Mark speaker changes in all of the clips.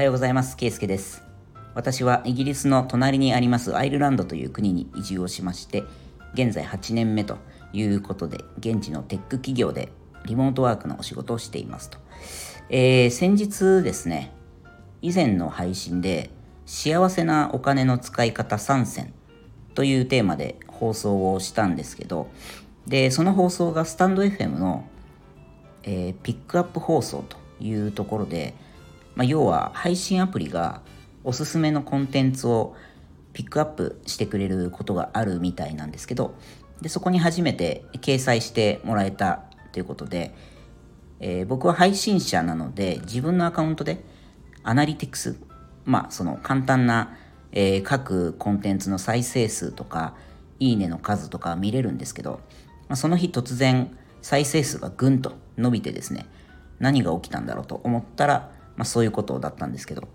Speaker 1: はようございます。ケイスケです。私はイギリスの隣にありますアイルランドという国に移住をしまして、現在8年目ということで、現地のテック企業でリモートワークのお仕事をしていますと。えー、先日ですね、以前の配信で、幸せなお金の使い方3選というテーマで放送をしたんですけど、で、その放送がスタンド FM の、えー、ピックアップ放送というところで、まあ、要は配信アプリがおすすめのコンテンツをピックアップしてくれることがあるみたいなんですけどでそこに初めて掲載してもらえたということで、えー、僕は配信者なので自分のアカウントでアナリティクスまあその簡単な、えー、各コンテンツの再生数とかいいねの数とか見れるんですけど、まあ、その日突然再生数がぐんと伸びてですね何が起きたんだろうと思ったらまあ、そういうことだったんですけど、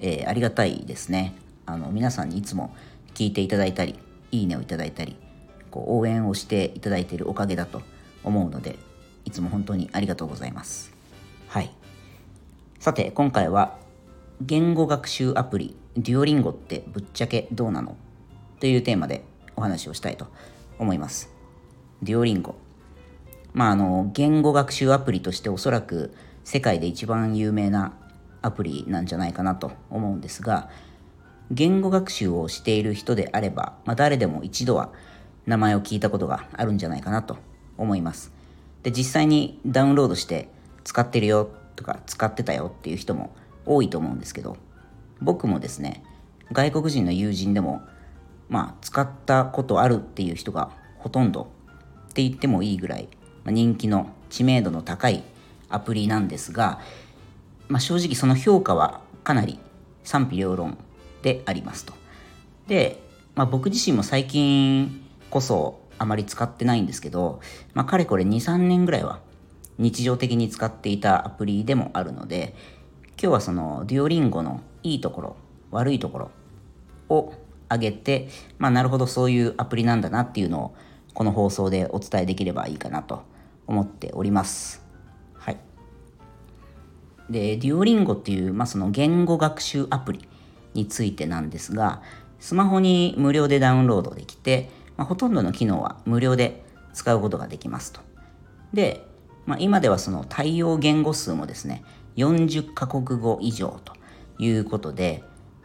Speaker 1: えー、ありがたいですね。あの皆さんにいつも聞いていただいたり、いいねをいただいたり、こう応援をしていただいているおかげだと思うので、いつも本当にありがとうございます。はい。さて、今回は言語学習アプリデュオリンゴってぶっちゃけどうなの？というテーマでお話をしたいと思います。デュオリンゴ。まあ、あの、言語学習アプリとしておそらく世界で一番有名なアプリなんじゃないかなと思うんですが言語学習をしている人であれば、まあ、誰でも一度は名前を聞いたことがあるんじゃないかなと思います。で実際にダウンロードして使ってるよとか使ってたよっていう人も多いと思うんですけど僕もですね外国人の友人でもまあ使ったことあるっていう人がほとんどって言ってもいいぐらい、人気の知名度の高いアプリなんですが、まあ、正直その評価はかなり賛否両論でありますと。で、まあ、僕自身も最近こそあまり使ってないんですけど、まあ、かれこれ23年ぐらいは日常的に使っていたアプリでもあるので今日はそのデュオリンゴのいいところ悪いところを挙げて、まあ、なるほどそういうアプリなんだなっていうのをこの放送でお伝えできればいいかなと思っております。で、デュオリンゴっていう、まあ、その言語学習アプリについてなんですが、スマホに無料でダウンロードできて、まあ、ほとんどの機能は無料で使うことができますと。で、まあ、今ではその対応言語数もですね、40カ国語以上ということで、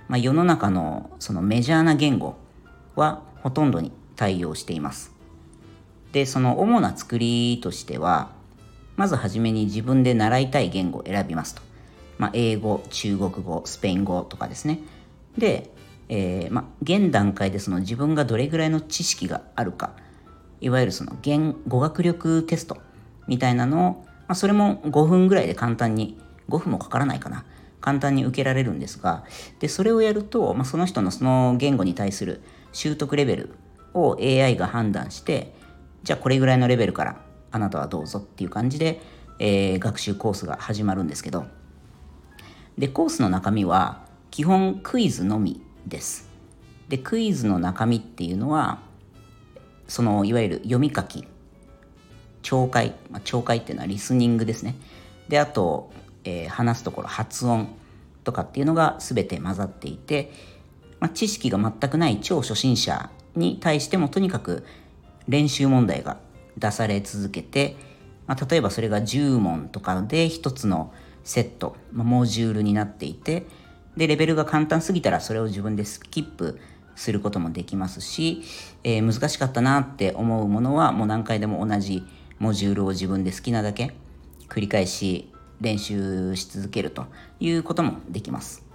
Speaker 1: まあ、世の中のそのメジャーな言語はほとんどに対応しています。で、その主な作りとしては、まずはじめに自分で習いたい言語を選びますと。まあ、英語、中国語、スペイン語とかですね。で、えー、まあ、現段階でその自分がどれぐらいの知識があるか、いわゆるその言語学力テストみたいなのを、まあ、それも5分ぐらいで簡単に、5分もかからないかな。簡単に受けられるんですが、で、それをやると、まあ、その人のその言語に対する習得レベルを AI が判断して、じゃあこれぐらいのレベルからあなたはどうぞっていう感じで、えー、学習コースが始まるんですけど。でコースの中身は基本クイズのみです。でクイズの中身っていうのはそのいわゆる読み書き聴解、まあ、聴解っていうのはリスニングですね。であと、えー、話すところ発音とかっていうのが全て混ざっていて、まあ、知識が全くない超初心者に対してもとにかく練習問題が出され続けて、まあ、例えばそれが10問とかで一つのセット、まあ、モジュールになっていてでレベルが簡単すぎたらそれを自分でスキップすることもできますし、えー、難しかったなって思うものはもう何回でも同じモジュールを自分で好きなだけ繰り返し練習し続けるということもできます。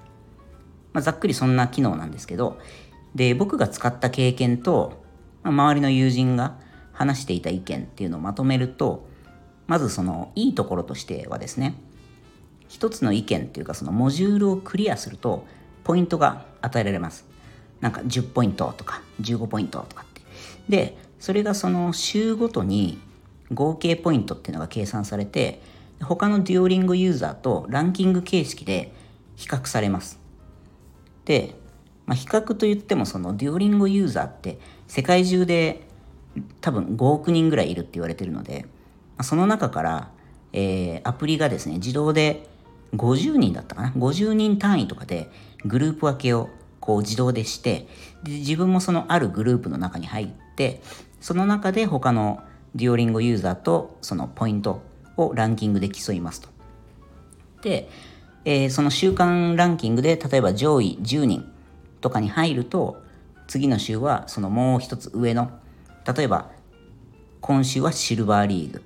Speaker 1: まあ、ざっくりそんな機能なんですけどで僕が使った経験と、まあ、周りの友人が話していた意見っていうのをまとめるとまずそのいいところとしてはですね一つの意見っていうかそのモジュールをクリアするとポイントが与えられます。なんか10ポイントとか15ポイントとかって。でそれがその週ごとに合計ポイントっていうのが計算されて他のデュオリングユーザーとランキング形式で比較されます。で、まあ、比較といってもそのデュオリングユーザーって世界中で多分5億人ぐらいいるって言われてるので、その中から、えー、アプリがですね、自動で50人だったかな？50人単位とかでグループ分けをこう自動でしてで自分もそのあるグループの中に入ってその中で他のデュオリンゴユーザーとそのポイントをランキングで競いますと。で、えー、その週間ランキングで例えば上位10人とかに入ると次の週はそのもう一つ上の例えば今週はシルバーリーグ。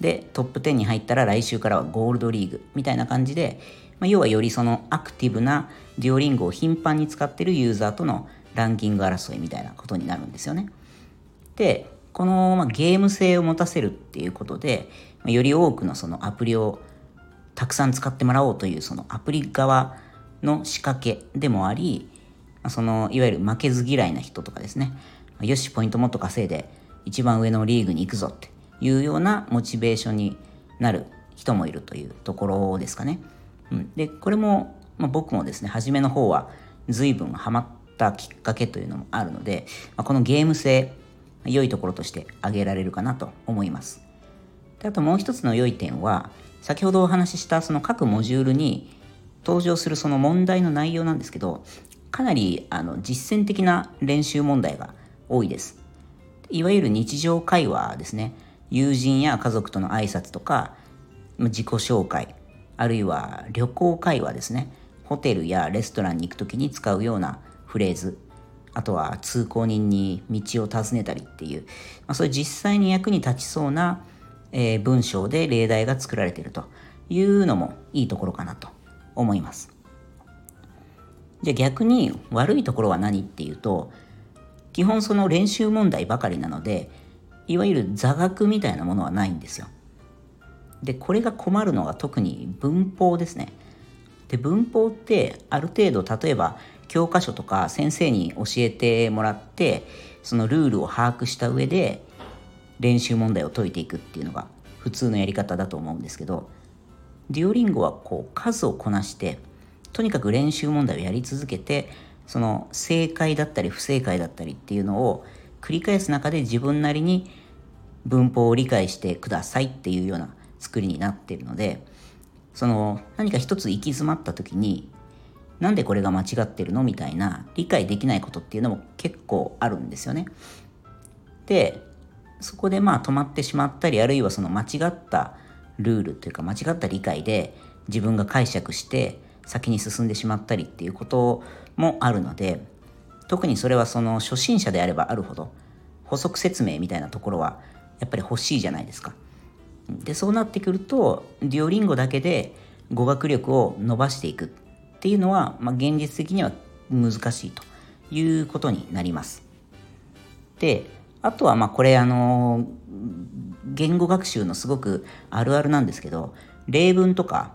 Speaker 1: でトップ10に入ったら来週からはゴールドリーグ。みたいな感じで、まあ、要はよりそのアクティブなデュオリンゴを頻繁に使ってるユーザーとのランキング争いみたいなことになるんですよね。でこの、まあ、ゲーム性を持たせるっていうことで、まあ、より多くのそのアプリをたくさん使ってもらおうというそのアプリ側の仕掛けでもあり、そのいわゆる負けず嫌いな人とかですね、よしポイントもっと稼いで一番上のリーグに行くぞっていうようなモチベーションになる人もいるというところですかね。うん、でこれも、まあ、僕もですね初めの方は随分ハマったきっかけというのもあるので、まあ、このゲーム性良いところとして挙げられるかなと思います。であともう一つの良い点は先ほどお話ししたその各モジュールに登場するその問題の内容なんですけどかなりあの実践的な練習問題が多いです。いわゆる日常会話ですね。友人や家族との挨拶とか自己紹介あるいは旅行会話ですねホテルやレストランに行く時に使うようなフレーズあとは通行人に道を尋ねたりっていう、まあ、そういう実際に役に立ちそうな、えー、文章で例題が作られているというのもいいところかなと思いますじゃあ逆に悪いところは何っていうと基本その練習問題ばかりなのでいわゆる座学みたいなものはないんですよ。でこれが困るのが特に文法ですね。で文法ってある程度例えば教科書とか先生に教えてもらってそのルールを把握した上で練習問題を解いていくっていうのが普通のやり方だと思うんですけどデュオリンゴはこう数をこなしてとにかく練習問題をやり続けてその正解だったり不正解だったりっていうのを繰り返す中で自分なりに文法を理解してくださいっていうような作りになっているのでその何か一つ行き詰まった時になんでこれが間違ってるのみたいな理解できないことっていうのも結構あるんですよね。でそこでまあ止まってしまったりあるいはその間違ったルールというか間違った理解で自分が解釈して先に進んでしまったりっていうこともあるので特にそれはその初心者であればあるほど補足説明みたいなところはやっぱり欲しいじゃないですか。でそうなってくるとデュオリンゴだけで語学力を伸ばしていくっていうのは、まあ、現実的には難しいということになります。であとはまあこれあの言語学習のすごくあるあるなんですけど例文とか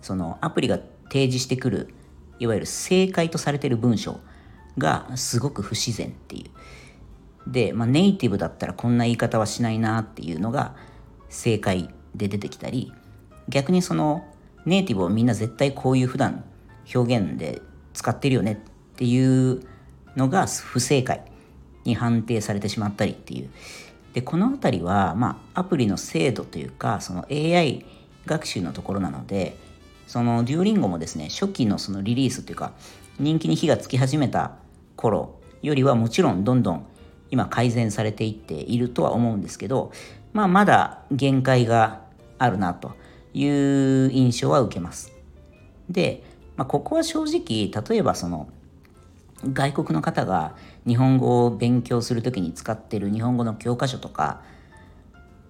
Speaker 1: そのアプリが提示してくるいわゆる正解とされてる文章がすごく不自然っていう。で、まあ、ネイティブだったらこんな言い方はしないなっていうのが正解で出てきたり逆にそのネイティブをみんな絶対こういう普段表現で使ってるよねっていうのが不正解に判定されてしまったりっていうでこの辺りは、まあ、アプリの精度というかその AI 学習のところなのでそのデュオリンゴもですね初期のそのリリースというか人気に火がつき始めた頃よりはもちろんどんどん今改善されていっているとは思うんですけど、まあ、まだ限界があるなという印象は受けます。で、まあ、ここは正直例えばその外国の方が日本語を勉強する時に使ってる日本語の教科書とか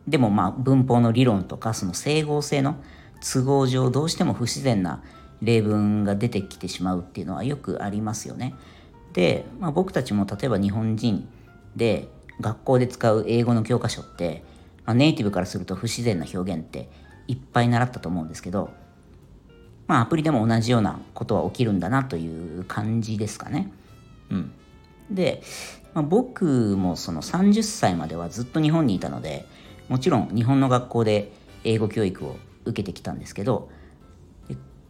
Speaker 1: でもまあ文法の理論とかその整合性の都合上どうしても不自然な例文が出てきてしまうっていうのはよくありますよね。で、まあ、僕たちも例えば日本人で学校で使う英語の教科書って、まあ、ネイティブからすると不自然な表現っていっぱい習ったと思うんですけど、まあ、アプリでも同じようなことは起きるんだなという感じですかね。うん、で、まあ、僕もその30歳まではずっと日本にいたのでもちろん日本の学校で英語教育を受けてきたんですけど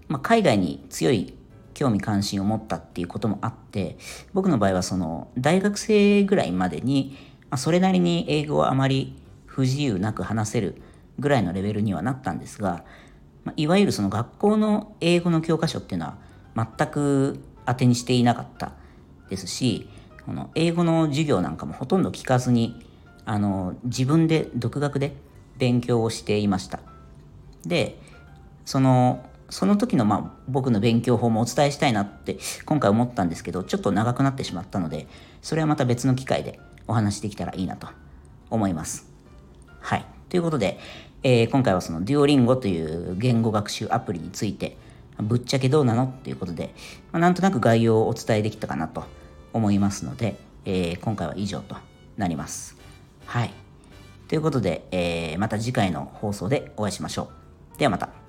Speaker 1: まあ、海外に強い興味関心を持ったっていうこともあって僕の場合はその大学生ぐらいまでに、まあ、それなりに英語はあまり不自由なく話せるぐらいのレベルにはなったんですがまあ、いわゆるその学校の英語の教科書っていうのは全く当てにしていなかったですしこの英語の授業なんかもほとんど聞かずにあの自分で独学で勉強をしていました。でそのその時のまあ僕の勉強法もお伝えしたいなって今回思ったんですけどちょっと長くなってしまったのでそれはまた別の機会でお話できたらいいなと思います。はい。ということで、えー、今回はそのデュオリンゴという言語学習アプリについてぶっちゃけどうなのっていうことで、まあ、なんとなく概要をお伝えできたかなと思いますので、えー、今回は以上となります。はい。ということで、えー、また次回の放送でお会いしましょう。ではまた。